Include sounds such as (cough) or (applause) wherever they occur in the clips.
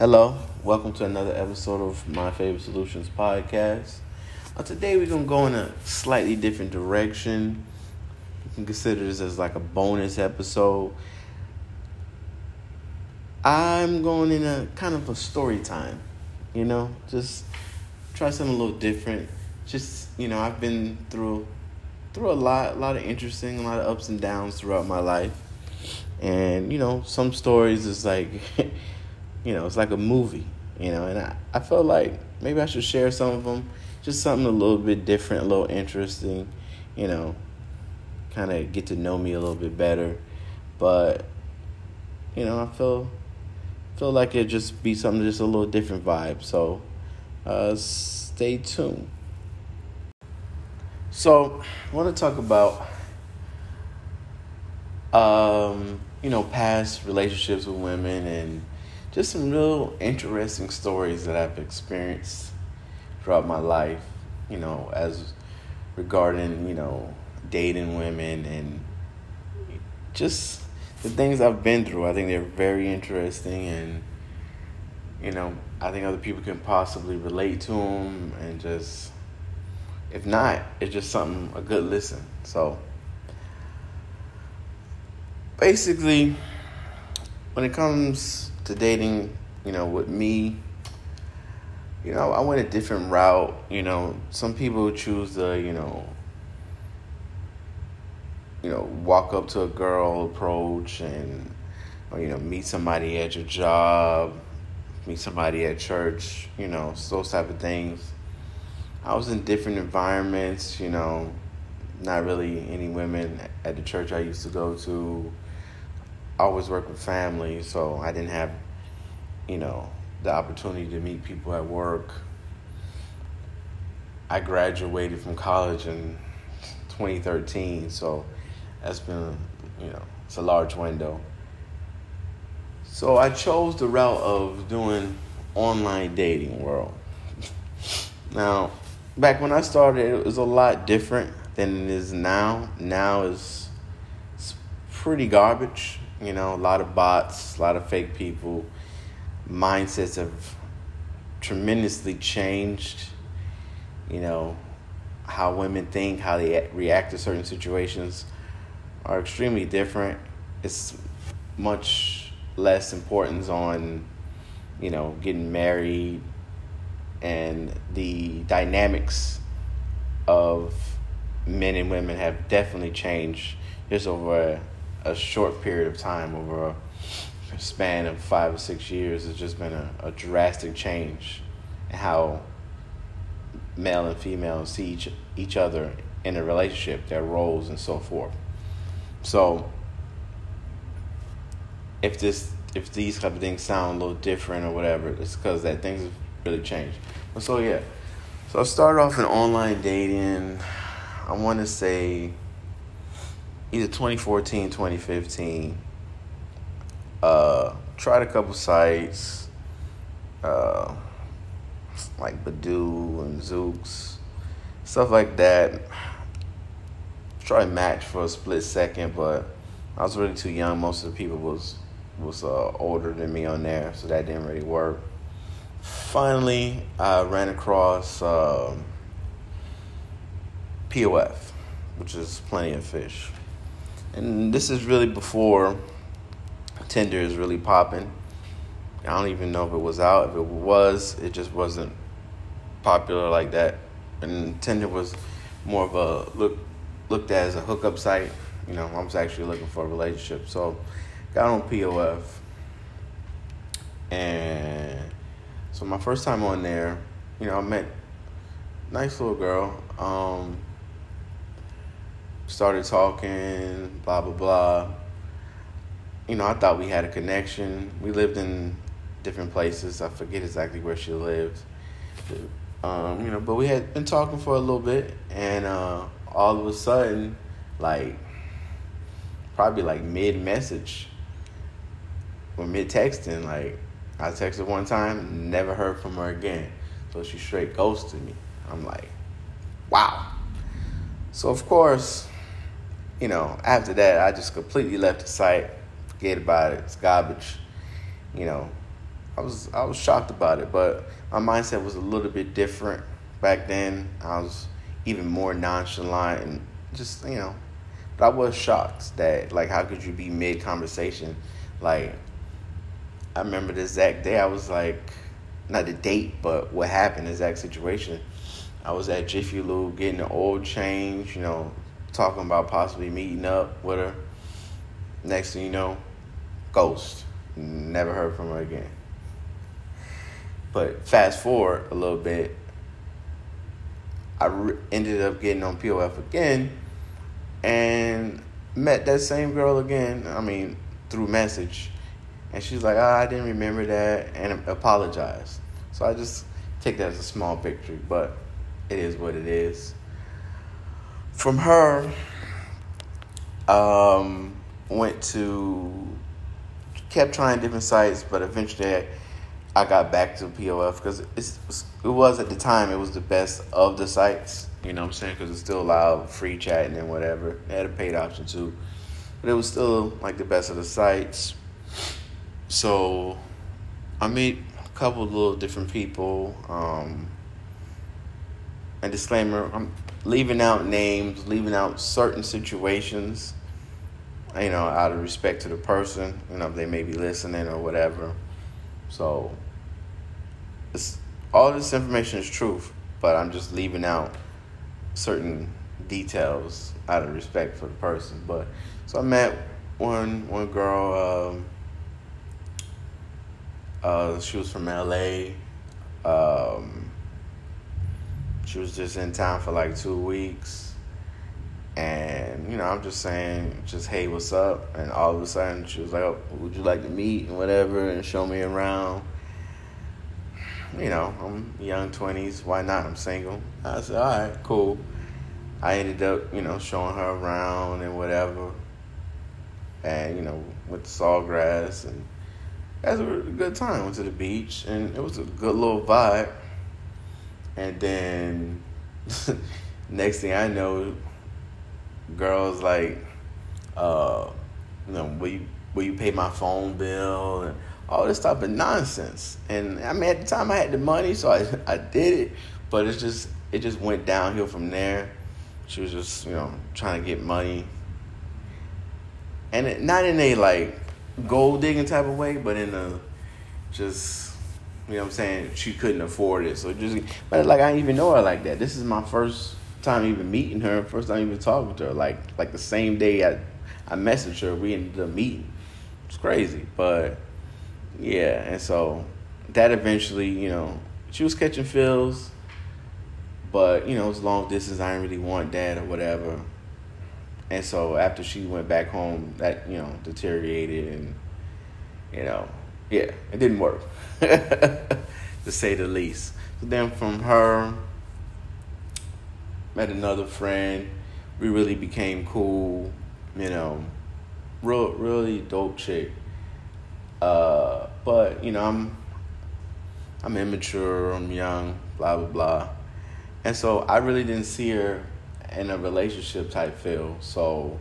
Hello, welcome to another episode of My Favorite Solutions podcast. Uh, today we're gonna go in a slightly different direction. You can consider this as like a bonus episode. I'm going in a kind of a story time, you know, just try something a little different. Just you know, I've been through through a lot, a lot of interesting, a lot of ups and downs throughout my life, and you know, some stories is like. (laughs) you know, it's like a movie, you know, and I, I felt like maybe I should share some of them, just something a little bit different, a little interesting, you know, kind of get to know me a little bit better. But, you know, I feel feel like it just be something just a little different vibe. So, uh, stay tuned. So, I want to talk about, um, you know, past relationships with women and just some real interesting stories that I've experienced throughout my life, you know, as regarding, you know, dating women and just the things I've been through. I think they're very interesting and, you know, I think other people can possibly relate to them and just, if not, it's just something, a good listen. So, basically, when it comes to dating, you know, with me, you know, I went a different route. You know, some people choose to, you know, you know, walk up to a girl, approach, and or, you know, meet somebody at your job, meet somebody at church. You know, those type of things. I was in different environments. You know, not really any women at the church I used to go to always worked with family, so I didn't have, you know, the opportunity to meet people at work. I graduated from college in 2013, so that's been, you know, it's a large window. So I chose the route of doing online dating world. now, back when I started, it was a lot different than it is now. Now is it's pretty garbage. You know, a lot of bots, a lot of fake people. Mindsets have tremendously changed. You know, how women think, how they react to certain situations are extremely different. It's much less importance on, you know, getting married and the dynamics of men and women have definitely changed just over a short period of time over a span of five or six years has just been a, a drastic change in how male and female see each, each other in a relationship, their roles and so forth. So if this if these type of things sound a little different or whatever, it's because that things have really changed. But so yeah. So I started off in online dating. I want to say either 2014, 2015. Uh, tried a couple sites, uh, like Badoo and Zoosk, stuff like that. Tried Match for a split second, but I was really too young. Most of the people was was uh, older than me on there, so that didn't really work. Finally, I ran across um, POF, which is Plenty of Fish and this is really before Tinder is really popping. I don't even know if it was out. If it was, it just wasn't popular like that. And Tinder was more of a look looked at as a hookup site. You know, I was actually looking for a relationship. So got on POF. And so my first time on there, you know, I met nice little girl. Um, started talking, blah, blah, blah. You know, I thought we had a connection. We lived in different places. I forget exactly where she lived. Um, you know, but we had been talking for a little bit, and uh, all of a sudden, like, probably like mid message or mid texting, like, I texted one time, never heard from her again. So she straight ghosted me. I'm like, wow. So, of course, you know, after that, I just completely left the site, forget about it. It's garbage. You know, I was I was shocked about it, but my mindset was a little bit different back then. I was even more nonchalant and just you know, but I was shocked that like how could you be mid conversation, like I remember the exact day I was like, not the date, but what happened, the exact situation. I was at Jiffy Lube getting an oil change, you know, talking about possibly meeting up with her. Next thing you know, ghost. Never heard from her again. But fast forward a little bit, I re- ended up getting on POF again and met that same girl again. I mean, through message. And she's like, oh, I didn't remember that and apologized. So I just take that as a small victory, but it is what it is. From her, um, went to, kept trying different sites, but eventually I, got back to POF because it was at the time, it was the best of the sites. You know what I'm saying? Because it still allowed free chatting and whatever. It had a paid option too. But it was still like the best of the sites. So I meet a couple of little different people. Um, and disclaimer, I'm leaving out names, leaving out certain situations, you know, out of respect to the person, you know, they may be listening or whatever. So it's, all this information is truth, but I'm just leaving out certain details out of respect for the person. But so I met one one girl. Um, uh, she was from LA. Um, she was just in town for like two weeks. And, you know, I'm just saying, just, hey, what's up? And all of a sudden, she was like, oh, would you like to meet and whatever and show me around? You know, I'm young 20s. Why not? I'm single. I said, all right, cool. I ended up, you know, showing her around and whatever. And, you know, with the sawgrass and had a good time. Went to the beach and it was a good little vibe. And then (laughs) next thing I know, girls like, uh, you know, will you will you pay my phone bill and all this type of nonsense. And I mean, at the time I had the money, so I I did it, but it's just it just went downhill from there. She was just you know trying to get money, and it, not in a like gold digging type of way, but in a just you know what I'm saying she couldn't afford it. So just but like I didn't even know her like that. This is my first time even meeting her, first time even talking to her. Like like the same day I I messaged her, we ended up meeting. It's crazy, but yeah, and so that eventually, you know, she was catching feels, but you know, it was long distance. I didn't really want that or whatever. And so after she went back home, that you know deteriorated, and you know, yeah, it didn't work, (laughs) to say the least. So then from her, met another friend. We really became cool. You know, real really dope chick. Uh, but you know, I'm I'm immature. I'm young. Blah blah blah. And so I really didn't see her in a relationship type feel. So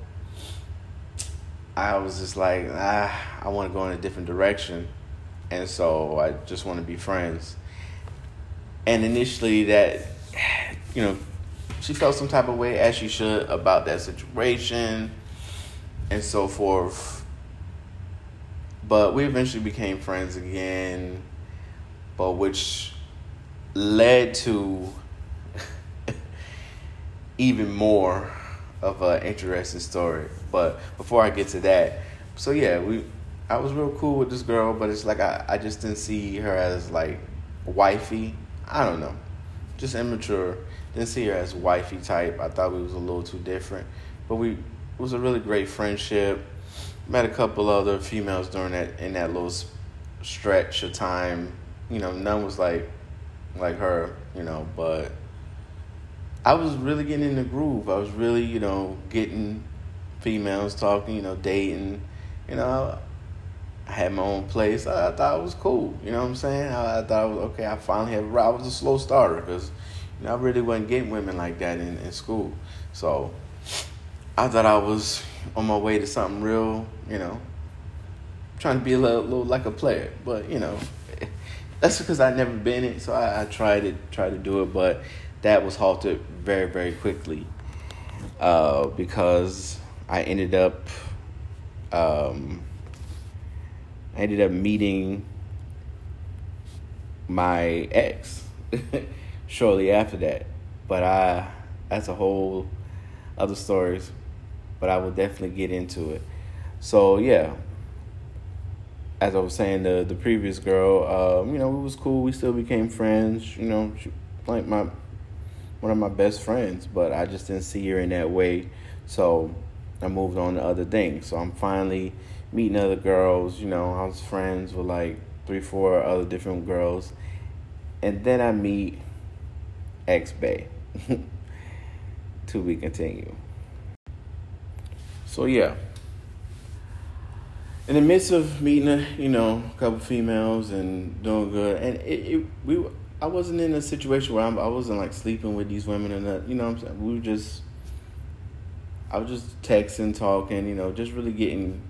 I was just like, ah, I want to go in a different direction. And so I just want to be friends. And initially, that, you know, she felt some type of way, as she should, about that situation and so forth. But we eventually became friends again, but which led to (laughs) even more of an interesting story. But before I get to that, so yeah, we I was real cool with this girl, but it's like I, I just didn't see her as like wifey. I don't know. Just immature. Didn't see her as wifey type. I thought we was a little too different. But we it was a really great friendship. Met a couple other females during that in that little stretch of time. You know, none was like like her, you know, but I was really getting in the groove. I was really, you know, getting females talking, you know, dating. You know, I had my own place. I, I thought it was cool. You know what I'm saying? I, I thought, I was, okay, I finally have. I was a slow starter because you know, I really wasn't getting women like that in, in school. So I thought I was on my way to something real. You know, trying to be a little, little like a player, but you know, (laughs) that's because I'd never been it, so I, I tried it, tried to do it, but that was halted very, very quickly uh, because I ended up, um, I ended up meeting my ex (laughs) shortly after that. But I, that's a whole other stories. But I will definitely get into it. So yeah, as I was saying, the the previous girl, um, you know, it was cool. We still became friends. You know, she, like my one of my best friends, but I just didn't see her in that way. So I moved on to other things. So I'm finally meeting other girls. You know, I was friends with like three, four other different girls, and then I meet X Bay. (laughs) to be continued. So yeah. In the midst of meeting, you know, a couple females and doing good, and it, it we I wasn't in a situation where I'm, I was not like sleeping with these women and that, you know, I'm saying we were just I was just texting, talking, you know, just really getting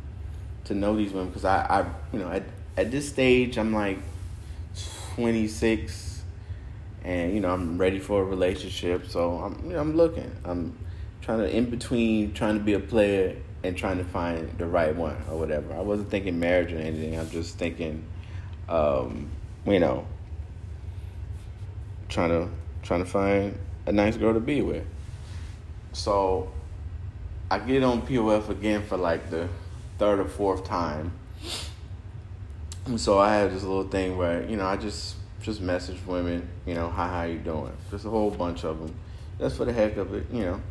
to know these women because I, I, you know, at at this stage I'm like 26 and you know I'm ready for a relationship. So I'm you know, I'm looking. I'm trying to in between trying to be a player and trying to find the right one or whatever. I wasn't thinking marriage or anything. I'm just thinking, um, you know, trying to trying to find a nice girl to be with. So I get on POF again for like the third or fourth time. And so I have this little thing where, you know, I just just message women, you know, hi, how you doing? Just a whole bunch of them. Just for the heck of it, you know,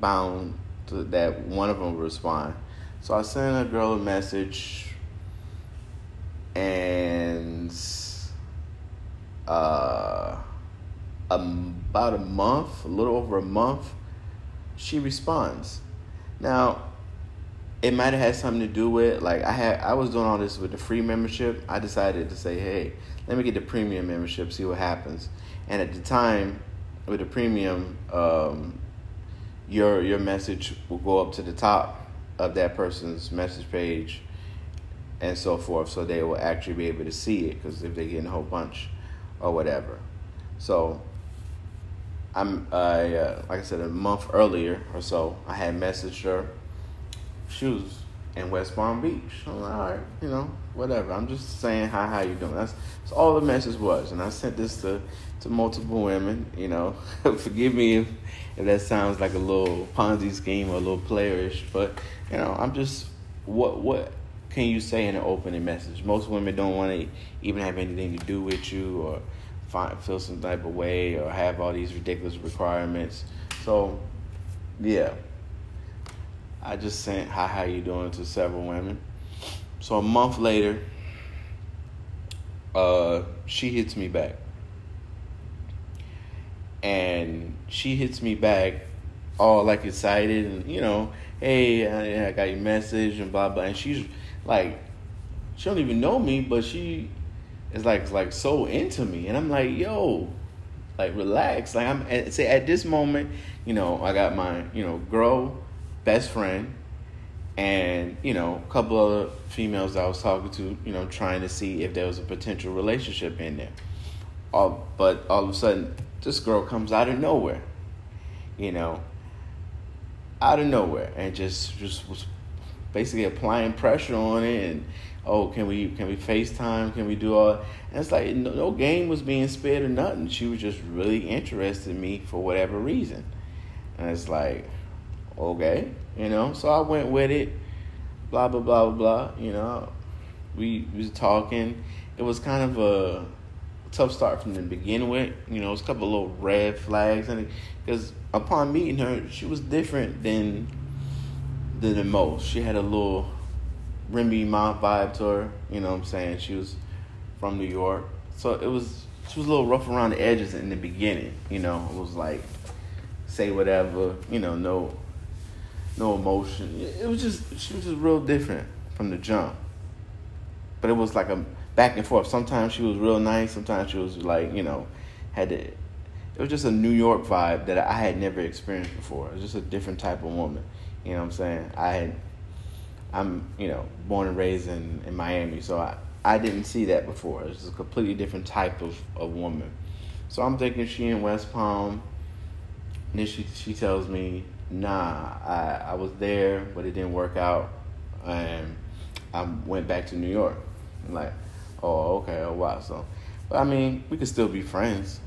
bound to that one of them respond. So I sent a girl a message, and uh, about a month, a little over a month, she responds. Now, it might have had something to do with like I had I was doing all this with the free membership. I decided to say, hey, let me get the premium membership, see what happens. And at the time, with the premium, um, your your message will go up to the top of that person's message page, and so forth, so they will actually be able to see it. Because if they get a whole bunch, or whatever, so I'm I uh, like I said a month earlier or so, I had messaged her. She was in West Palm Beach. I'm like, all right, you know, whatever. I'm just saying hi, how you doing? That's, that's all the message was. And I sent this to, to multiple women, you know. (laughs) Forgive me if, if that sounds like a little Ponzi scheme or a little playerish, but you know, I'm just what what can you say in an opening message? Most women don't want to even have anything to do with you or find, feel some type of way or have all these ridiculous requirements. So, yeah, I just sent hi, how you doing to several women. So a month later, uh, she hits me back. And she hits me back all like excited and, you know, hey, I, I got your message and blah, blah. And she's like, she don't even know me, but she is like, like so into me. And I'm like, yo, like relax. Like I'm, say at this moment, you know, I got my, you know, girl best friend, and you know, a couple other females I was talking to, you know, trying to see if there was a potential relationship in there. All, but all of a sudden, this girl comes out of nowhere, you know, out of nowhere, and just just was basically applying pressure on it and oh can we can we FaceTime? Can we do all and it's like no, no, game was being spared or nothing. She was just really interested in me for whatever reason. And it's like okay, you know. So I went with it, blah blah blah blah blah. You know, we, was talking. It was kind of a tough start from the beginning with. You know, it was a couple little red flags, and because upon meeting her, she was different than than the most. She had a little Remy Ma vibe to her. You know what I'm saying? She was from New York, so it was she was a little rough around the edges in the beginning. You know, it was like say whatever. You know, no no emotion. It was just she was just real different from the jump. But it was like a back and forth. Sometimes she was real nice. Sometimes she was like you know had to. It was just a New York vibe that I had never experienced before. It was just a different type of woman. You know what I'm saying? I had, I'm you know born and raised in, in Miami, so I I didn't see that before. It's a completely different type of, of woman. So I'm thinking she in West Palm. And then she she tells me, nah, I, I was there, but it didn't work out. And I went back to New York. I'm like, oh, okay, oh, wow. So, but I mean, we could still be friends.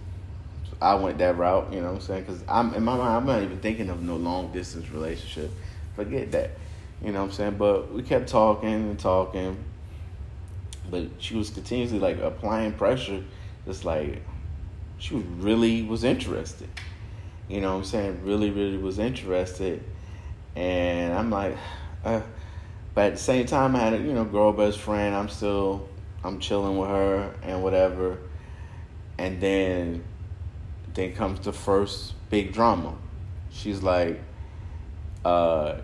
I went that route, you know what I'm saying? Because I'm in my mind, I'm not even thinking of no long distance relationship. Forget that, you know what I'm saying? But we kept talking and talking, but she was continuously like applying pressure, just like she really was interested. You know what I'm saying? Really, really was interested, and I'm like, (sighs) uh, but at the same time, I had a you know girl best friend. I'm still I'm chilling with her and whatever, and then then comes the first big drama. She's like, uh,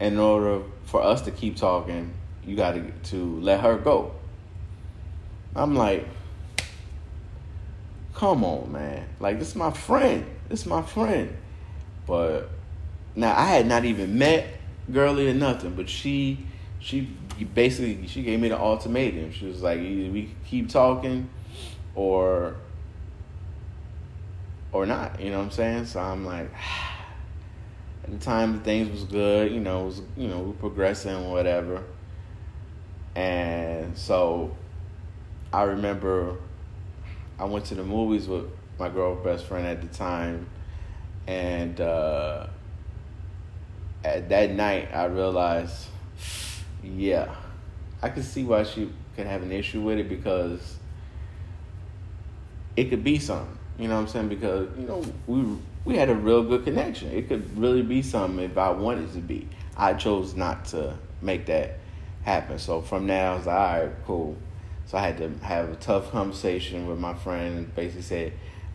in order for us to keep talking, you got to to let her go. I'm like, come on, man. Like this is my friend. This is my friend. But now I had not even met Girlie or nothing, but she she basically she gave me the ultimatum. She was like, either we keep talking or or not. You know what I'm saying? So I'm like, (sighs) at the time things was good. You know, was you know we progressing whatever. And so I remember I went to the movies with my girl best friend at the time, and uh, at that night I realized, yeah, I could see why she could have an issue with it because it could be something. You know what I'm saying? Because you know we we had a real good connection. It could really be something if I wanted to be. I chose not to make that happen. So from there, I was like, all right, cool. So I had to have a tough conversation with my friend and basically said,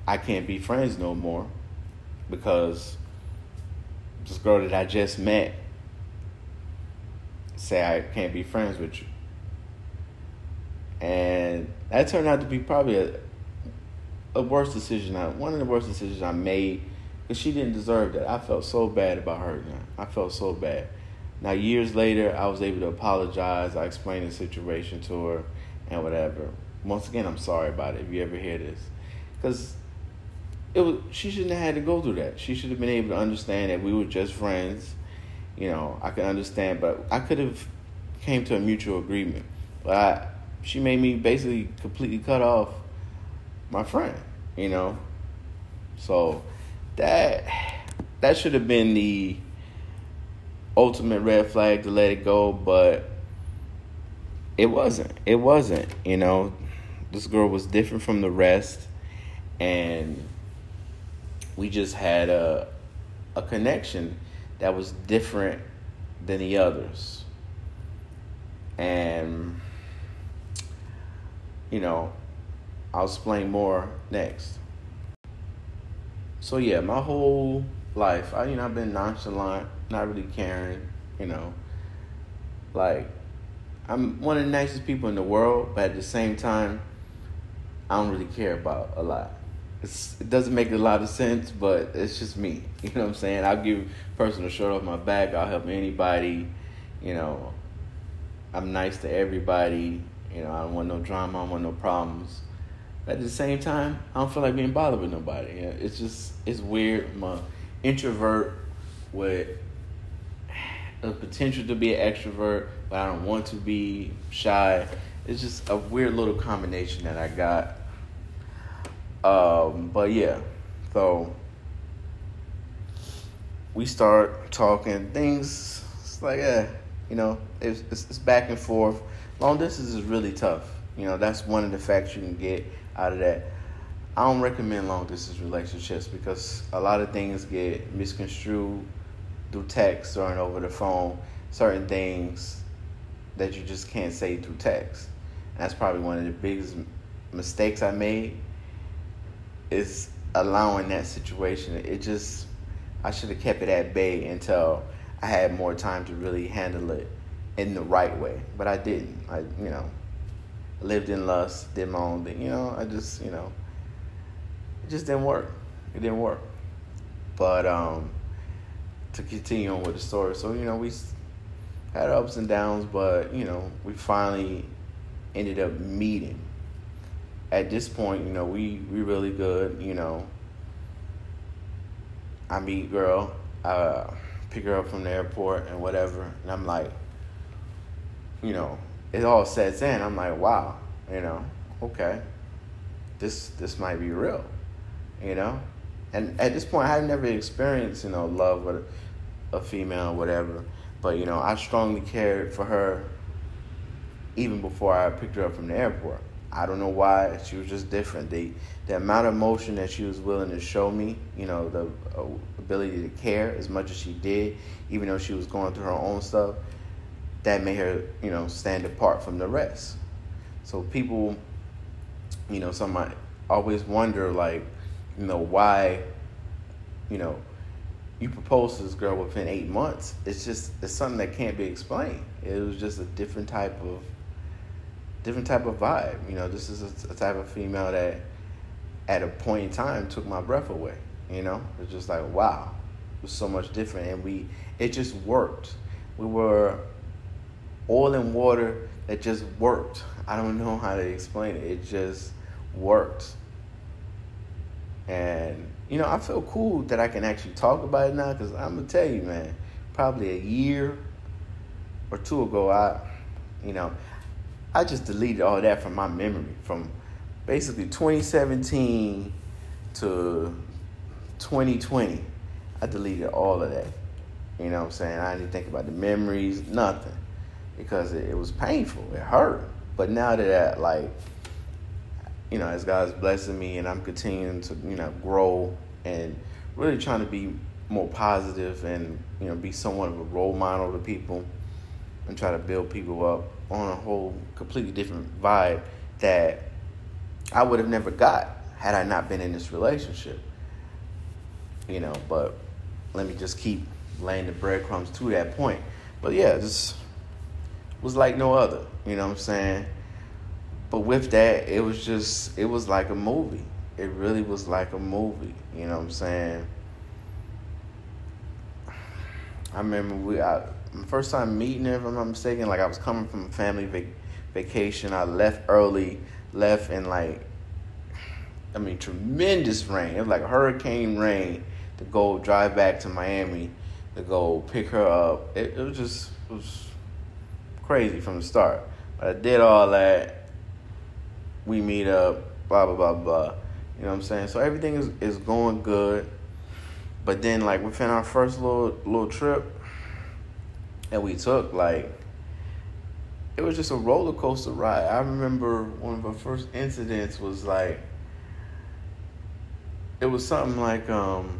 I can't be friends no more because this girl that I just met say I can't be friends with you. And that turned out to be probably a, a worse decision. I, one of the worst decisions I made because she didn't deserve that. I felt so bad about her. I felt so bad. Now, years later, I was able to apologize. I explained the situation to her and whatever. Once again, I'm sorry about it if you ever hear this, because it was she shouldn't have had to go through that. She should have been able to understand that we were just friends. You know, I could understand, but I could have came to a mutual agreement. But I, she made me basically completely cut off my friend. You know, so that that should have been the ultimate red flag to let it go, but it wasn't. It wasn't. You know, this girl was different from the rest, and we just had a a connection that was different than the others. And you know, I'll explain more next. So yeah, my whole life, I you know, I've been nonchalant, not really caring, you know. Like I'm one of the nicest people in the world, but at the same time, I don't really care about a lot. It's, it doesn't make a lot of sense, but it's just me. (laughs) You know what I'm saying? I'll give personal shirt off my back. I'll help anybody. You know, I'm nice to everybody. You know, I don't want no drama. I don't want no problems. But at the same time, I don't feel like being bothered with nobody. It's just it's weird. An introvert with the potential to be an extrovert, but I don't want to be shy. It's just a weird little combination that I got. Um, but yeah, so we start talking things. It's like, eh, you know, it's, it's, it's back and forth. Long distance is really tough. You know, that's one of the facts you can get out of that. I don't recommend long distance relationships because a lot of things get misconstrued through text or over the phone. Certain things that you just can't say through text. That's probably one of the biggest mistakes I made is allowing that situation. It just I should have kept it at bay until I had more time to really handle it in the right way. But I didn't. I you know lived in lust, did my own thing. You know, I just you know it just didn't work. It didn't work. But um, to continue on with the story, so you know we had ups and downs, but you know we finally ended up meeting. At this point, you know, we we really good. You know, I meet girl, uh, pick her up from the airport and whatever, and I'm like, you know, it all sets in. I'm like, wow, you know, okay, this this might be real, you know, and at this point, I had never experienced, you know, love with a female or whatever, but you know, I strongly cared for her even before I picked her up from the airport. I don't know why she was just different. The the amount of emotion that she was willing to show me, you know, the uh, ability to care as much as she did, even though she was going through her own stuff, that made her, you know, stand apart from the rest. So people, you know, some might always wonder, like, you know, why, you know, you propose to this girl within eight months. It's just it's something that can't be explained. It was just a different type of different type of vibe. You know, this is a, a type of female that at a point in time took my breath away. You know, it's just like wow, it was so much different, and we it just worked. We were oil and water that just worked. I don't know how to explain it. It just worked, and you know, I feel cool that I can actually talk about it now because I'm gonna tell you, man. Probably a year or two ago, I, you know, I just deleted all that from my memory from basically 2017 to 2020. I deleted all of that. You know what I'm saying? I didn't think about the memories, nothing. Because it, it was painful. It hurt. But now that I, like, you know, as God's blessing me and I'm continuing to, you know, grow and really trying to be more positive and, you know, be somewhat of a role model to people and try to build people up on a whole completely different vibe that I would have never got had I not been in this relationship. You know, but let me just keep laying the breadcrumbs to that point. But yeah, this was like no other, you know what I'm saying? But with that, it was just it was like a movie. It really was like a movie, you know what I'm saying? I remember we I, first time meeting her, if I'm not mistaken, like I was coming from a family vac- vacation. I left early, left in like, I mean, tremendous rain. It was like hurricane rain to go drive back to Miami to go pick her up. It, it was just, it was crazy from the start. But I did all that. We meet up, blah, blah, blah, blah. You know what I'm saying? So everything is, is going good. But then, like, within our first little little trip, that we took, like it was just a roller coaster ride. I remember one of our first incidents was like it was something like um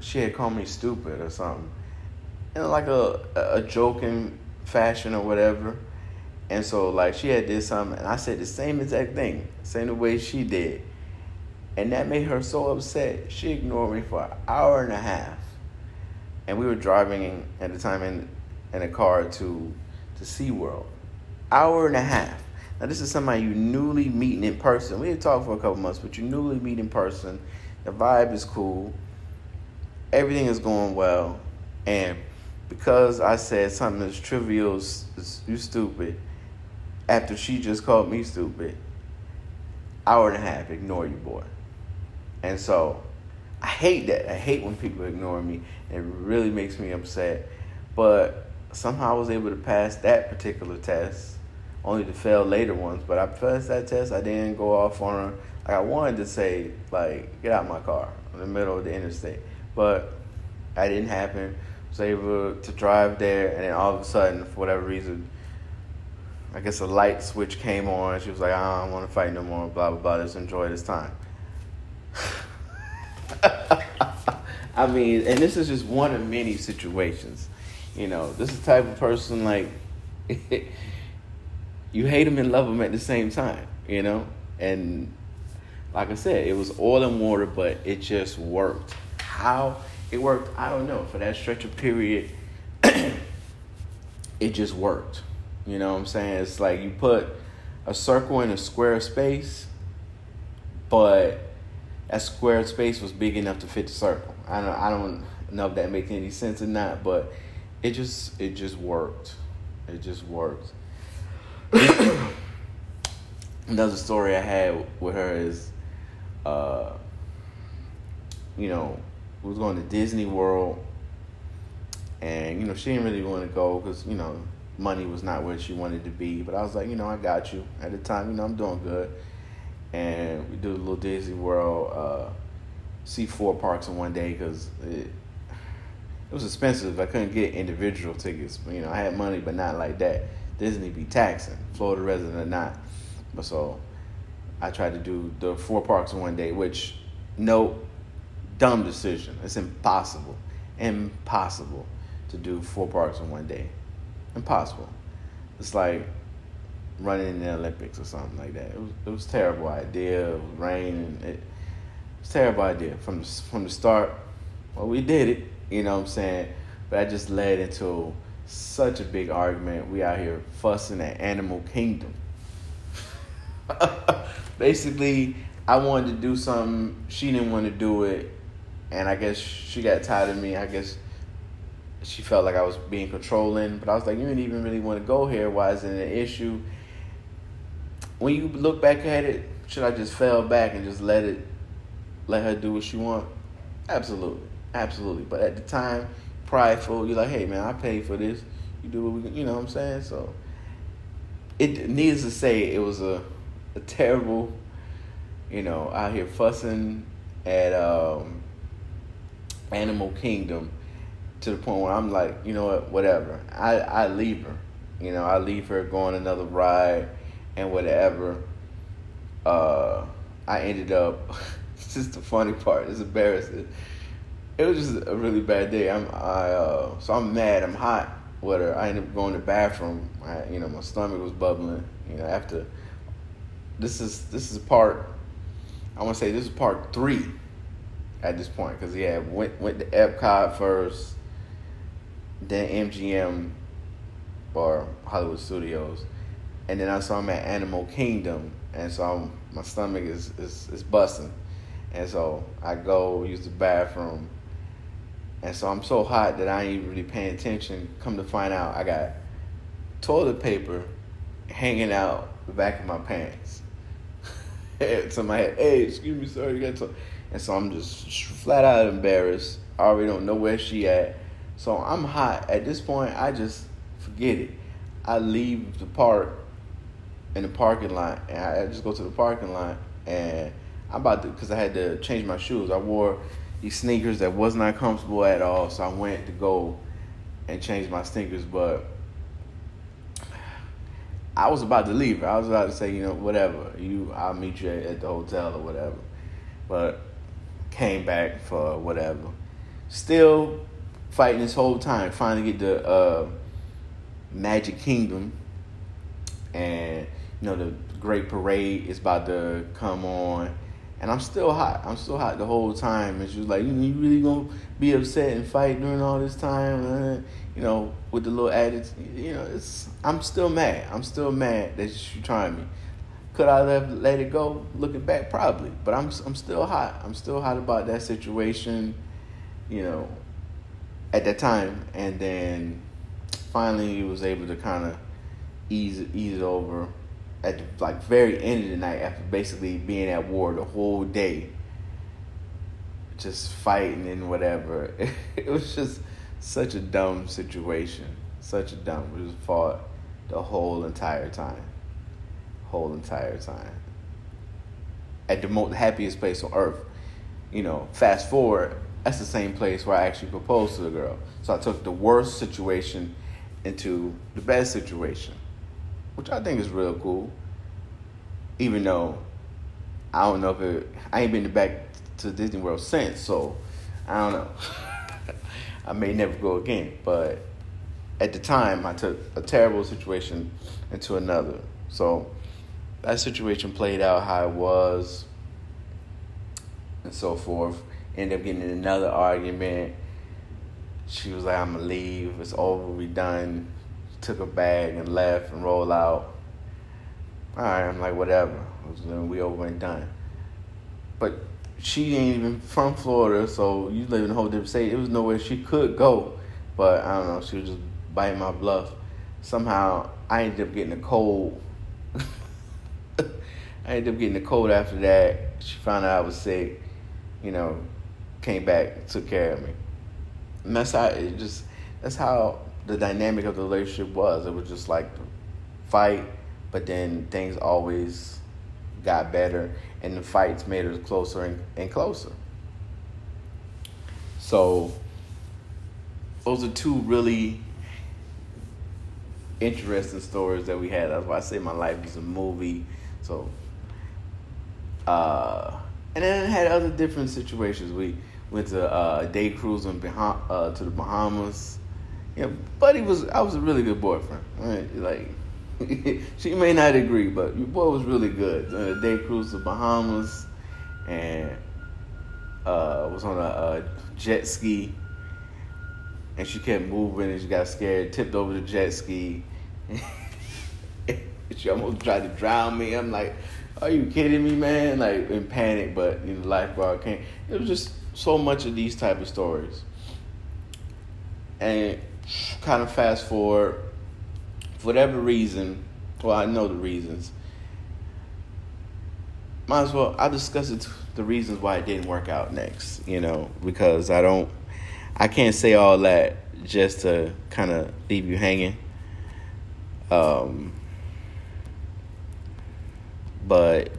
she had called me stupid or something. In like a a joking fashion or whatever. And so like she had did something and I said the same exact thing, same way she did. And that made her so upset. She ignored me for an hour and a half. And we were driving at the time in in a car to to SeaWorld. Hour and a half. Now this is somebody you newly meeting in person. We had talked for a couple months, but you newly meet in person. The vibe is cool. Everything is going well. And because I said something as trivial as you stupid, after she just called me stupid, hour and a half, ignore you, boy. And so I hate that. I hate when people ignore me. It really makes me upset. But somehow I was able to pass that particular test, only to fail later ones. But I passed that test. I didn't go off on her. Like I wanted to say, like, get out of my car in the middle of the interstate, but that didn't happen. I was able to drive there, and then all of a sudden, for whatever reason, I guess a light switch came on. She was like, I don't want to fight no more. Blah blah blah. Let's enjoy this time. (laughs) I mean, and this is just one of many situations you know, this is the type of person like (laughs) you hate them and love them at the same time. You know, and like I said, it was oil and water, but it just worked. How it worked, I don't know. For that stretch of period, (clears throat) it just worked. You know what I'm saying? It's like you put a circle in a square space, but that square space was big enough to fit the circle. I don't I don't know if that makes any sense or not, but it just it just worked. It just worked. (coughs) another story I had with her is, uh, you know, we was going to Disney World, and you know she didn't really want to go because you know money was not where she wanted to be. But I was like, you know, I got you. At the time, you know, I'm doing good, and we do a little Disney World, uh, see four parks in one day because it it was expensive. I couldn't get individual tickets. You know, I had money, but not like that. Disney be taxing, Florida resident or not. But so I tried to do the four parks in one day, which no dumb decision. It's impossible, impossible to do four parks in one day. Impossible. It's like running in the Olympics or something like that. It was it was terrible idea. It was raining. It, it was terrible idea from the, from the start. Well, we did it. You know what I'm saying? But that just led into such a big argument. We out here fussing at Animal Kingdom. (laughs) Basically, I wanted to do something. She didn't want to do it. And I guess she got tired of me. I guess she felt like I was being controlling. But I was like, you didn't even really want to go here. Why is it an issue? When you look back at it, should I just fell back and just let it, let her do what she want? Absolutely. Absolutely. But at the time, prideful, you're like, hey man, I paid for this. You do what we you know what I'm saying? So it needs to say it was a, a terrible, you know, out here fussing at um, Animal Kingdom to the point where I'm like, you know what, whatever. I, I leave her. You know, I leave her going another ride and whatever. Uh, I ended up. (laughs) it's just the funny part. It's embarrassing it was just a really bad day. I'm I uh, so I'm mad. I'm hot with her. I ended up going to the bathroom. I, you know, my stomach was bubbling. You know, after this is this is part. I want to say this is part three at this point because yeah, went went to Epcot first, then MGM or Hollywood Studios, and then I saw him at Animal Kingdom, and so I'm, my stomach is, is is busting, and so I go use the bathroom and so I'm so hot that I ain't really paying attention. Come to find out, I got toilet paper hanging out the back of my pants. (laughs) Somebody had, hey, excuse me, sir, you got to. And so I'm just flat out embarrassed. I already don't know where she at. So I'm hot. At this point, I just forget it. I leave the park in the parking lot, and I just go to the parking lot, and I'm about to, because I had to change my shoes. I wore these sneakers that was not comfortable at all. So I went to go and change my sneakers, but I was about to leave. I was about to say, you know, whatever. You, I'll meet you at the hotel or whatever. But came back for whatever. Still fighting this whole time, to get the uh, Magic Kingdom, and you know the Great Parade is about to come on and I'm still hot. I'm still hot the whole time. And she was like, you, you really gonna be upset and fight during all this time? Uh, you know, with the little added, you know, it's. I'm still mad. I'm still mad that she trying me. Could I have let it go? Looking back, probably. But I'm I'm still hot. I'm still hot about that situation. You know, at that time, and then finally he was able to kind of ease ease over at the like very end of the night after basically being at war the whole day. Just fighting and whatever. (laughs) It was just such a dumb situation. Such a dumb we just fought the whole entire time. Whole entire time. At the most happiest place on earth. You know fast forward that's the same place where i actually proposed to the girl so i took the worst situation into the best situation which I think is real cool. Even though I don't know if it, I ain't been back to Disney World since, so I don't know. (laughs) I may never go again, but at the time, I took a terrible situation into another. So that situation played out how it was, and so forth. Ended up getting in another argument. She was like, "I'm gonna leave. It's over. We done." took a bag and left and rolled out. All right, I'm like, whatever. We over and done. But she ain't even from Florida, so you live in a whole different state. It was nowhere she could go. But I don't know, she was just biting my bluff. Somehow I ended up getting a cold. (laughs) I ended up getting a cold after that. She found out I was sick. You know, came back, took care of me. And that's how it just. That's how the dynamic of the relationship was. It was just like fight, but then things always got better, and the fights made us closer and, and closer. So those are two really interesting stories that we had. That's why I say my life is a movie. So, uh, and then I had other different situations. We went to uh, a day cruise in Baham- uh, to the Bahamas. Yeah, Buddy was I was a really good boyfriend. Right? Like (laughs) she may not agree, but your boy was really good. A day cruise to Bahamas, and uh, was on a, a jet ski and she kept moving and she got scared, tipped over the jet ski. (laughs) she almost tried to drown me. I'm like, are you kidding me, man? Like in panic, but you know, lifeguard came. It was just so much of these type of stories. And kind of fast forward, for whatever reason, well, I know the reasons. Might as well, I'll discuss it, the reasons why it didn't work out next, you know, because I don't I can't say all that just to kind of leave you hanging. Um, but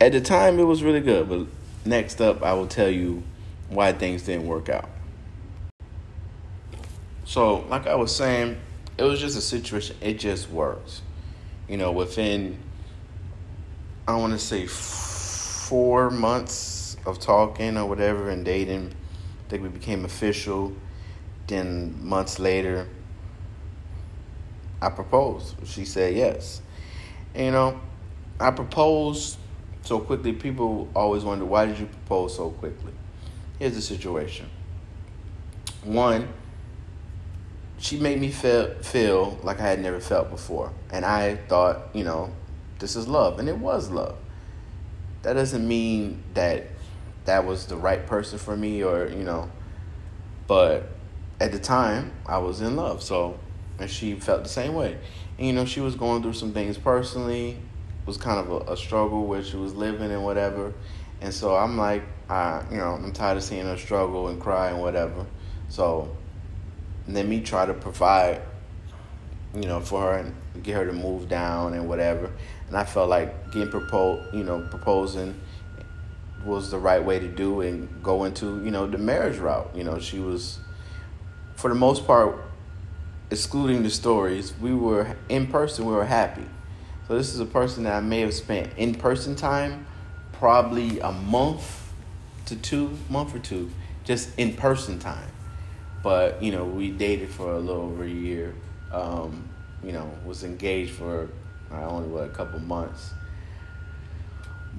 at the time, it was really good. But next up, I will tell you why things didn't work out. So, like I was saying, it was just a situation, it just worked. You know, within, I want to say, four months of talking or whatever and dating I think we became official. Then months later, I proposed. She said yes. And, you know, I proposed so quickly. People always wonder why did you propose so quickly? Here's the situation. One, she made me feel feel like I had never felt before, and I thought, you know, this is love, and it was love. That doesn't mean that that was the right person for me or, you know, but at the time I was in love. So, and she felt the same way. And, you know, she was going through some things personally. Was kind of a, a struggle where she was living and whatever. And so I'm like, I, you know, I'm tired of seeing her struggle and cry and whatever. So let me try to provide, you know, for her and get her to move down and whatever. And I felt like getting proposed, you know, proposing was the right way to do and go into you know the marriage route. You know, she was for the most part, excluding the stories, we were in person. We were happy. So this is a person that I may have spent in person time, probably a month to two month or two, just in person time. But you know, we dated for a little over a year. Um, you know, was engaged for uh, only what a couple months.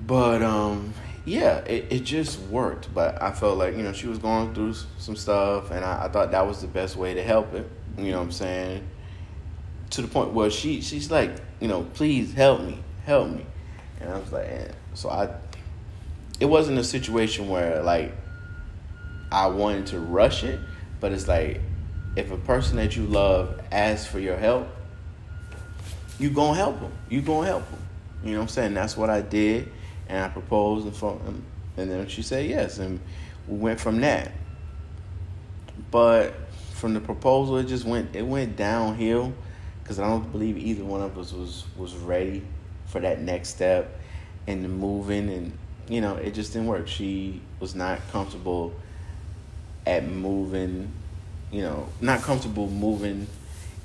But um, yeah, it, it just worked. But I felt like, you know, she was going through some stuff, and I, I thought that was the best way to help it. You know what I'm saying? To the point where she she's like, you know, please help me, help me. And I was like, eh. so I, it wasn't a situation where like I wanted to rush it, but it's like if a person that you love asks for your help, you gonna help them. You gonna help them. You know what I'm saying? That's what I did and I proposed, and, and then she said yes, and we went from that. But from the proposal, it just went it went downhill because I don't believe either one of us was was ready for that next step and moving, and you know it just didn't work. She was not comfortable at moving, you know, not comfortable moving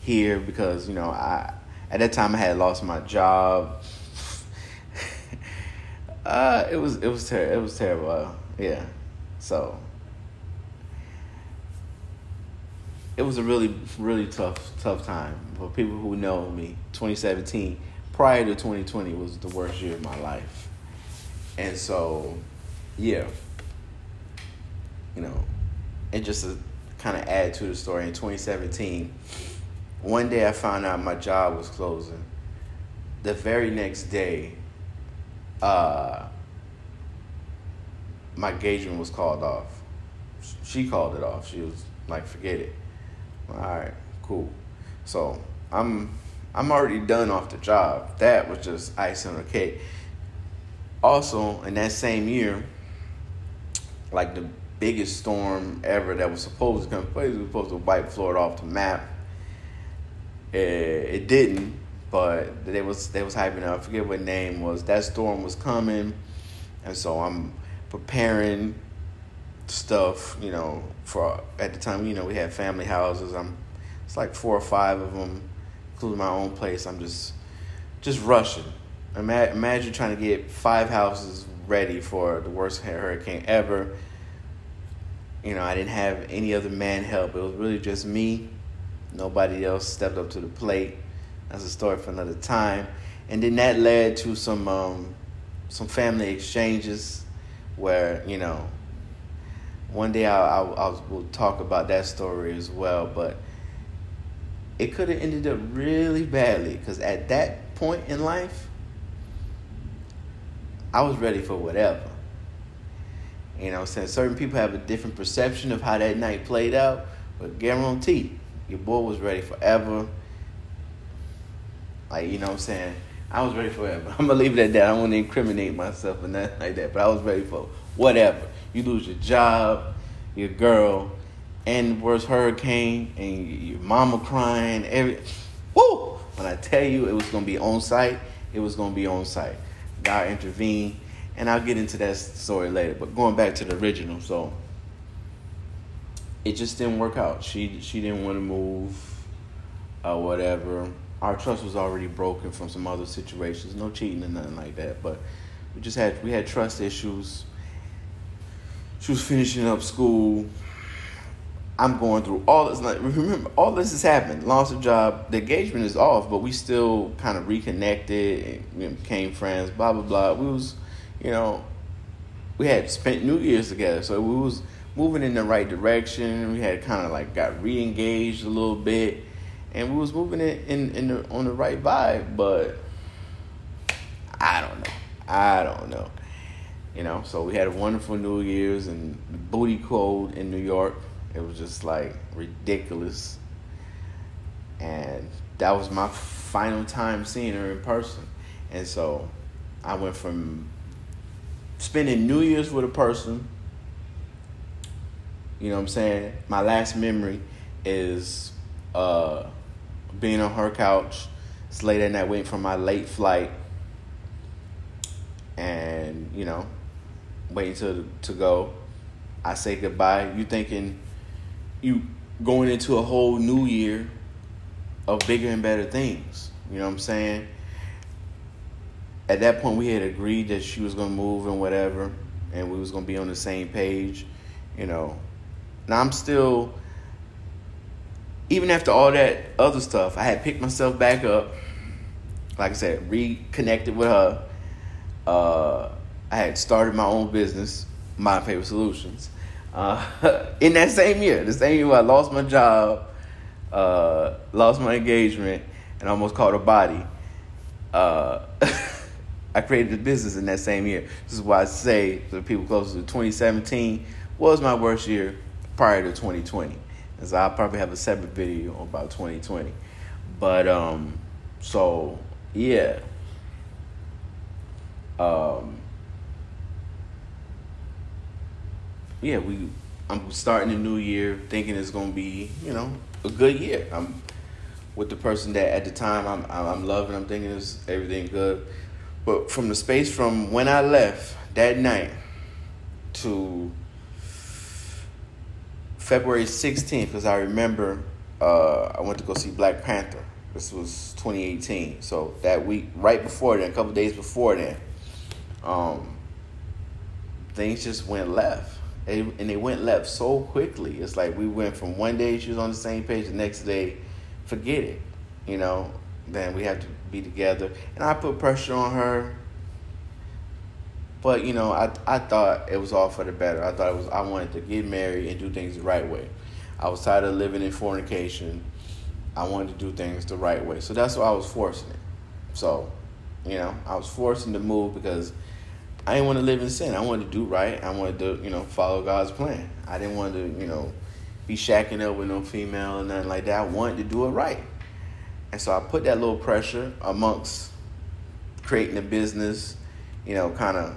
here because you know I at that time I had lost my job (laughs) uh, it was it was ter- it was terrible. Yeah, so it was a really really tough tough time for people who know me. 2017, prior to 2020, was the worst year of my life, and so yeah, you know, and just to kind of add to the story, in 2017, one day I found out my job was closing. The very next day, uh, my engagement was called off. She called it off. She was like, forget it. All right, cool. So I'm I'm already done off the job. That was just icing on the cake. Also, in that same year, like the biggest storm ever that was supposed to come was supposed to wipe Florida off the map. It, it didn't, but they was they was hyping up. I forget what name was. That storm was coming, and so I'm preparing stuff. You know, for at the time, you know, we had family houses. I'm it's like four or five of them, including my own place. I'm just just rushing. Imagine trying to get five houses ready for the worst hurricane ever. You know, I didn't have any other man help. It was really just me. Nobody else stepped up to the plate. That's a story for another time. And then that led to some um, some family exchanges where you know one day I, I, I will talk about that story as well. But it could have ended up really badly because at that point in life, I was ready for whatever. You know, since certain people have a different perception of how that night played out, but guarantee your boy was ready forever. Like, you know what I'm saying? I was ready forever. (laughs) I'm gonna leave it at that. I don't want to incriminate myself and nothing like that, but I was ready for whatever. You lose your job, your girl, and worst hurricane, and your mama crying. Every whoo! When I tell you it was gonna be on site, it was gonna be on site. God intervened, and I'll get into that story later. But going back to the original, so it just didn't work out. She she didn't want to move, or whatever. Our trust was already broken from some other situations. No cheating and nothing like that. But we just had we had trust issues. She was finishing up school. I'm going through all this. Like, remember, all this has happened. Lost a job. The engagement is off, but we still kind of reconnected and became friends. Blah blah blah. We was, you know, we had spent New Year's together, so we was moving in the right direction. We had kind of like got re-engaged a little bit, and we was moving it in in the, on the right vibe. But I don't know. I don't know. You know, so we had a wonderful New Year's and booty cold in New York. It was just like ridiculous. And that was my final time seeing her in person. And so I went from spending New Year's with a person. You know what I'm saying? My last memory is uh, being on her couch. It's late at night waiting for my late flight. And, you know, waiting to to go. I say goodbye. You thinking you going into a whole new year of bigger and better things. You know what I'm saying? At that point, we had agreed that she was gonna move and whatever, and we was gonna be on the same page. You know, now I'm still, even after all that other stuff, I had picked myself back up. Like I said, reconnected with her. Uh, I had started my own business, My Paper Solutions. Uh, (laughs) in that same year, the same year I lost my job, uh, lost my engagement, and almost caught a body. Uh, (laughs) I created a business in that same year. This is why I say to the people closer to 2017 was my worst year prior to 2020. And so I'll probably have a separate video about 2020. But um, so yeah. Um, yeah, we I'm starting a new year thinking it's gonna be you know a good year. I'm with the person that at the time I'm I'm loving. I'm thinking it's everything good, but from the space from when I left that night to February 16th, because I remember uh, I went to go see Black Panther. This was 2018, so that week right before then, a couple days before then, um, things just went left and, and they went left so quickly. It's like we went from one day she was on the same page, the next day, forget it. You know, then we have to be together. And I put pressure on her. But you know, I I thought it was all for the better. I thought it was I wanted to get married and do things the right way. I was tired of living in fornication. I wanted to do things the right way. So that's why I was forcing it. So, you know, I was forcing to move because I didn't want to live in sin. I wanted to do right. I wanted to, you know, follow God's plan. I didn't want to, you know, be shacking up with no female and nothing like that. I wanted to do it right. And so I put that little pressure amongst creating a business, you know, kind of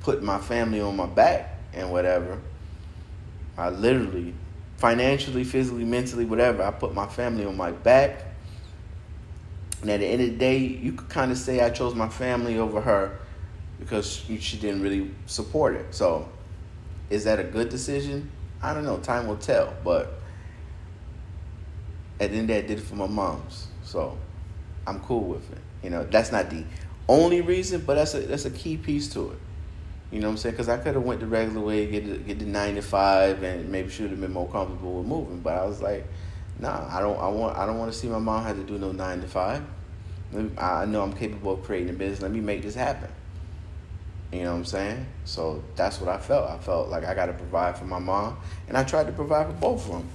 putting my family on my back and whatever. I literally, financially, physically, mentally, whatever, I put my family on my back. And at the end of the day, you could kind of say I chose my family over her because she didn't really support it. So, is that a good decision? I don't know. Time will tell. But at the end of the day, I did it for my moms. So, I'm cool with it. You know, that's not the only reason, but that's a that's a key piece to it. You know what I'm saying? Because I could have went the regular way, get the, get the nine to five, and maybe should have been more comfortable with moving. But I was like, nah, I don't. I want. I don't want to see my mom have to do no nine to five. I know I'm capable of creating a business. Let me make this happen. You know what I'm saying? So that's what I felt. I felt like I got to provide for my mom, and I tried to provide for both of them.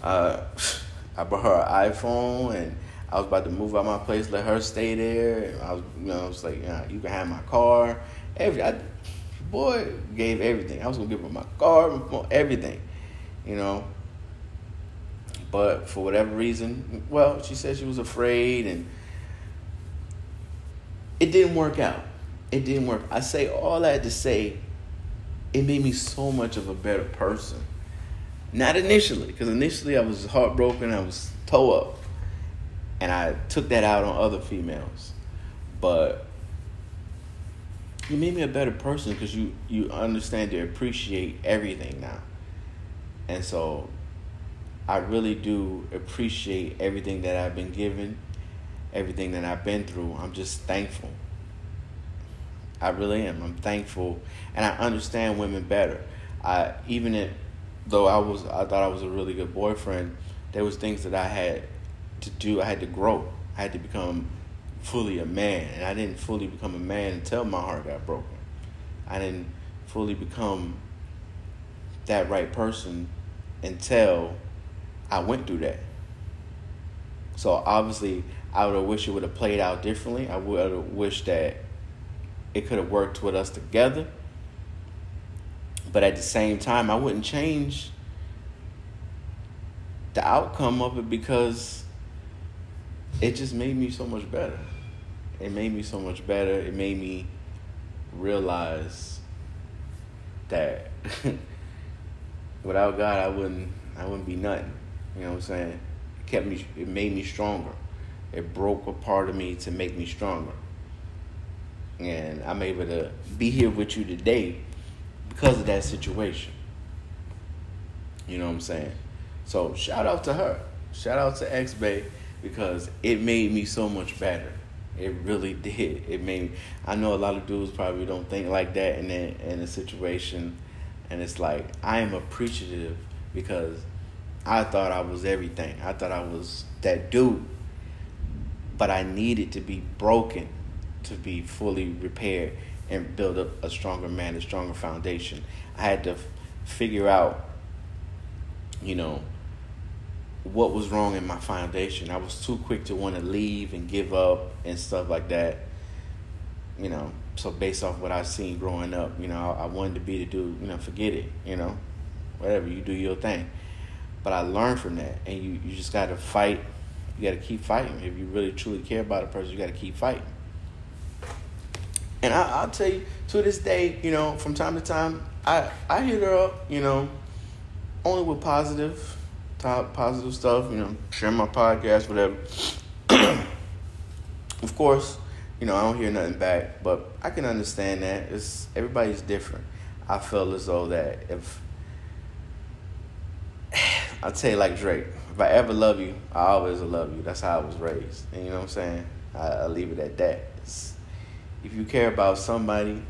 Uh, (laughs) I bought her an iPhone, and I was about to move out my place, let her stay there. And I was, you know, I was like, yeah, you can have my car. Every I, boy gave everything. I was gonna give her my car, everything, you know. But for whatever reason, well, she said she was afraid, and it didn't work out. It didn't work. I say all that to say, it made me so much of a better person. Not initially, because initially I was heartbroken. I was toe up and I took that out on other females. But you made me a better person because you you understand to appreciate everything now, and so I really do appreciate everything that I've been given, everything that I've been through. I'm just thankful. I really am. I'm thankful, and I understand women better. I even it, though I was I thought I was a really good boyfriend. There was things that I had to do. I had to grow. I had to become fully a man, and I didn't fully become a man until my heart got broken. I didn't fully become that right person until I went through that. So obviously, I would have wished it would have played out differently. I would have wished that it could have worked with us together. But at the same time, I wouldn't change the outcome of it because it just made me so much better. It made me so much better. It made me realize that (laughs) without God, I wouldn't I wouldn't be nothing. You know what I'm saying? It kept me. It made me stronger. It broke a part of me to make me stronger. And I'm able to be here with you today because of that situation. You know what I'm saying? So shout out to her. Shout out to X Bay because it made me so much better. It really (laughs) did. It made. Me, I know a lot of dudes probably don't think like that in a, in a situation, and it's like I am appreciative because I thought I was everything. I thought I was that dude, but I needed to be broken to be fully repaired and build up a stronger man, a stronger foundation. I had to f- figure out, you know, what was wrong in my foundation. I was too quick to want to leave and give up and stuff like that. You know, so based off what I've seen growing up, you know, I, wanted to be the dude, you know, forget it, you know, whatever, you do your thing. But I learned from that, and you, you just got to fight. You got to keep fighting. If you really truly care about a person, you got to keep fighting. And I, I'll tell you, to this day, you know, from time to time, I, I hit her up, you know, only with positive top positive stuff, you know, share my podcast, whatever. (clears throat) of course, you know, I don't hear nothing back, but I can understand that. It's everybody's different. I feel as though that if (sighs) I'll tell you like Drake, if I ever love you, I always love you. That's how I was raised. And you know what I'm saying? I, I leave it at that. It's, if you care about somebody,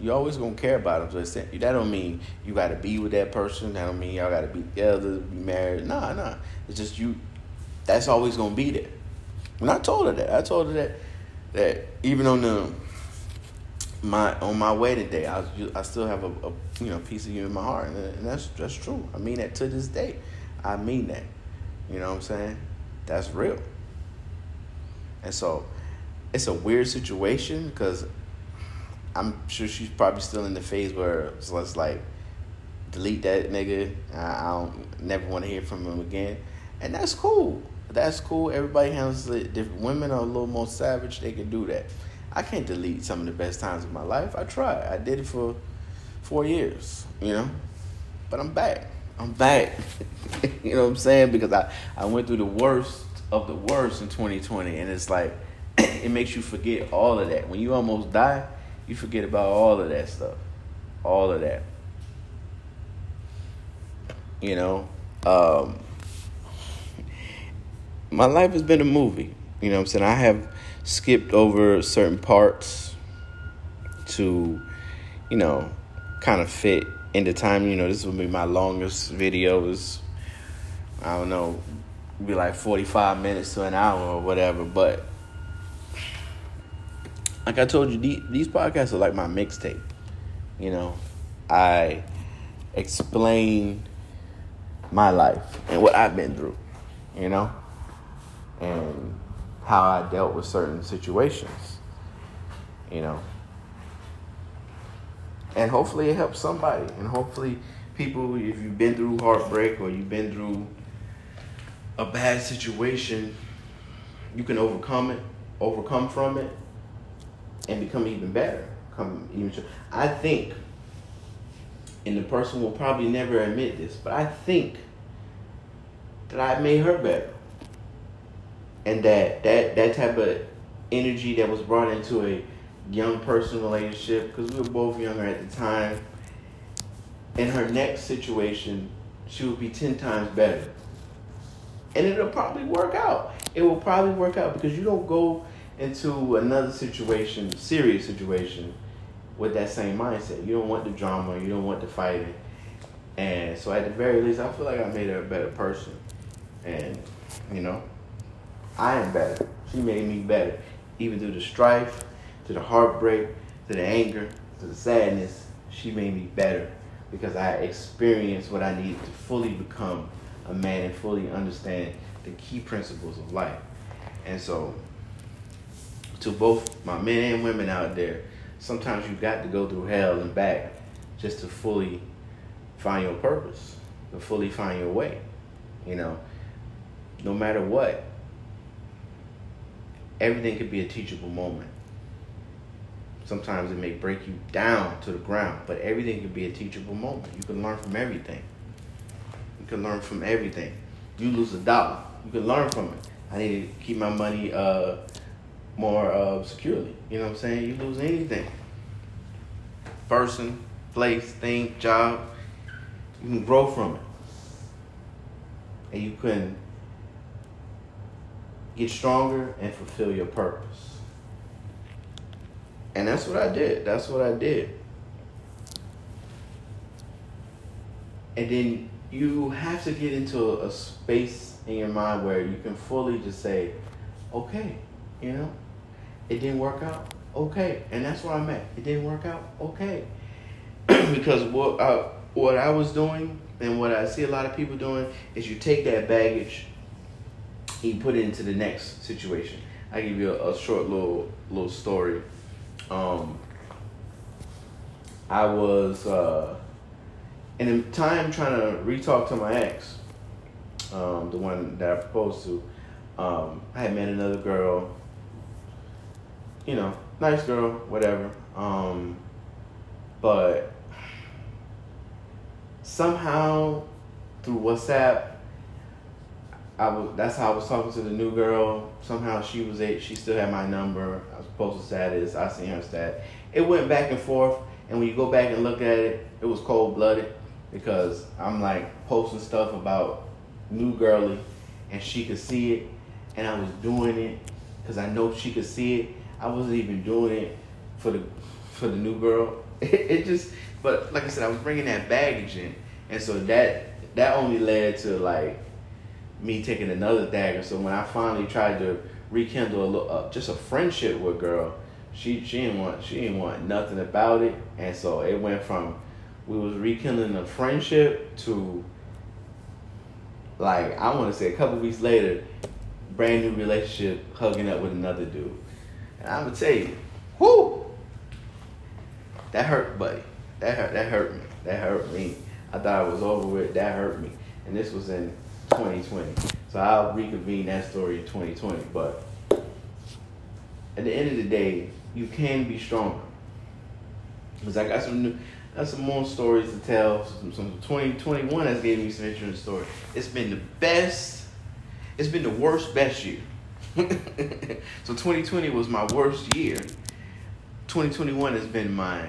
you always gonna care about them. So that don't mean you gotta be with that person. That don't mean y'all gotta be together, be married. Nah, nah. It's just you. That's always gonna be there. And I told her that. I told her that that even on the my on my wedding day, I I still have a, a you know piece of you in my heart, and, and that's that's true. I mean that to this day. I mean that. You know what I'm saying? That's real. And so, it's a weird situation because I'm sure she's probably still in the phase where it's like delete that nigga. I, don't never want to hear from him again, and that's cool. That's cool. Everybody handles it different. Women are a little more savage. They can do that. I can't delete some of the best times of my life. I tried. I did it for four years, you know. But I'm back. I'm back. (laughs) you know what I'm saying? Because I, I went through the worst of the worst in 2020. And it's like, (coughs) it makes you forget all of that. When you almost die, you forget about all of that stuff. All of that. You know? Um, my life has been a movie. You know what I'm saying? I have skipped over certain parts to, you know, kind of fit into time. You know, this will be my longest videos. I don't know, be like 45 minutes to an hour or whatever. But like I told you, these podcasts are like my mixtape. You know, I explain my life and what I've been through, you know, and how I dealt with certain situations, you know. And hopefully it helps somebody. And hopefully people, if you've been through heartbreak or you've been through a bad situation, you can overcome it, overcome from it, and become even better. Come even. I think and the person will probably never admit this, but I think that I made her better. And that that that type of energy that was brought into a young person relationship, because we were both younger at the time, in her next situation, she would be ten times better. And it'll probably work out. It will probably work out because you don't go into another situation, serious situation, with that same mindset. You don't want the drama, you don't want the fighting. And so at the very least, I feel like I made her a better person. And, you know, I am better. She made me better. Even through the strife, to the heartbreak, to the anger, to the sadness, she made me better because I experienced what I needed to fully become a man and fully understand the key principles of life. And so, to both my men and women out there, sometimes you've got to go through hell and back just to fully find your purpose, to fully find your way. You know, no matter what, everything could be a teachable moment. Sometimes it may break you down to the ground, but everything could be a teachable moment. You can learn from everything. You can learn from everything. You lose a dollar, you can learn from it. I need to keep my money uh, more uh, securely. You know what I'm saying? You lose anything. Person, place, thing, job. You can grow from it. And you can get stronger and fulfill your purpose. And that's what I did. That's what I did. And then you have to get into a space in your mind where you can fully just say, okay, you know, it didn't work out. Okay, and that's where I'm at. It didn't work out. Okay, (clears throat) because what I, what I was doing and what I see a lot of people doing is you take that baggage, and you put it into the next situation. I give you a, a short little little story. Um, I was uh, in a time trying to re-talk to my ex, um, the one that I proposed to. Um, I had met another girl you know, nice girl, whatever. Um, but somehow through WhatsApp, I was that's how I was talking to the new girl. Somehow she was a she still had my number. I was posting status. I seen her stat. It went back and forth, and when you go back and look at it, it was cold blooded because I'm like posting stuff about new girly, and she could see it, and I was doing it because I know she could see it, I wasn't even doing it for the for the new girl. (laughs) It, it just, but like I said, I was bringing that baggage in, and so that that only led to like me taking another dagger. So when I finally tried to rekindle a little, uh, just a friendship with girl, she she didn't want she didn't want nothing about it, and so it went from we was rekindling a friendship to like I want to say a couple weeks later, brand new relationship, hugging up with another dude. And I'm gonna tell you, whoo, that hurt, buddy. That hurt. That hurt me. That hurt me. I thought it was over with. That hurt me. And this was in 2020. So I'll reconvene that story in 2020. But at the end of the day, you can be stronger. Because I got some new, got some more stories to tell. Some, some 2021 has gave me some interesting stories. It's been the best. It's been the worst best year. (laughs) so 2020 was my worst year. 2021 has been my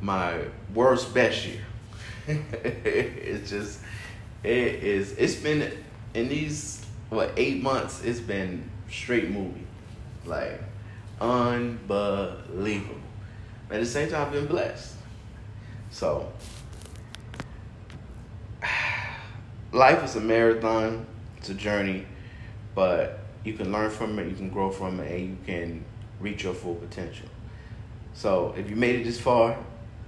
my worst best year. (laughs) it's just it is it's been in these what eight months it's been straight movie. Like unbelievable. At the same time I've been blessed. So (sighs) life is a marathon, it's a journey, but you can learn from it, you can grow from it, and you can reach your full potential. So if you made it this far,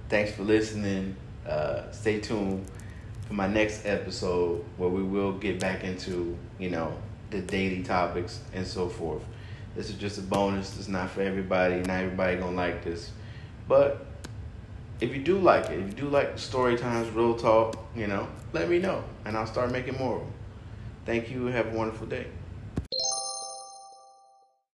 thanks for listening. Uh, stay tuned for my next episode where we will get back into, you know, the daily topics and so forth. This is just a bonus. It's not for everybody. Not everybody gonna like this. But if you do like it, if you do like story times, real talk, you know, let me know and I'll start making more of them. Thank you. Have a wonderful day.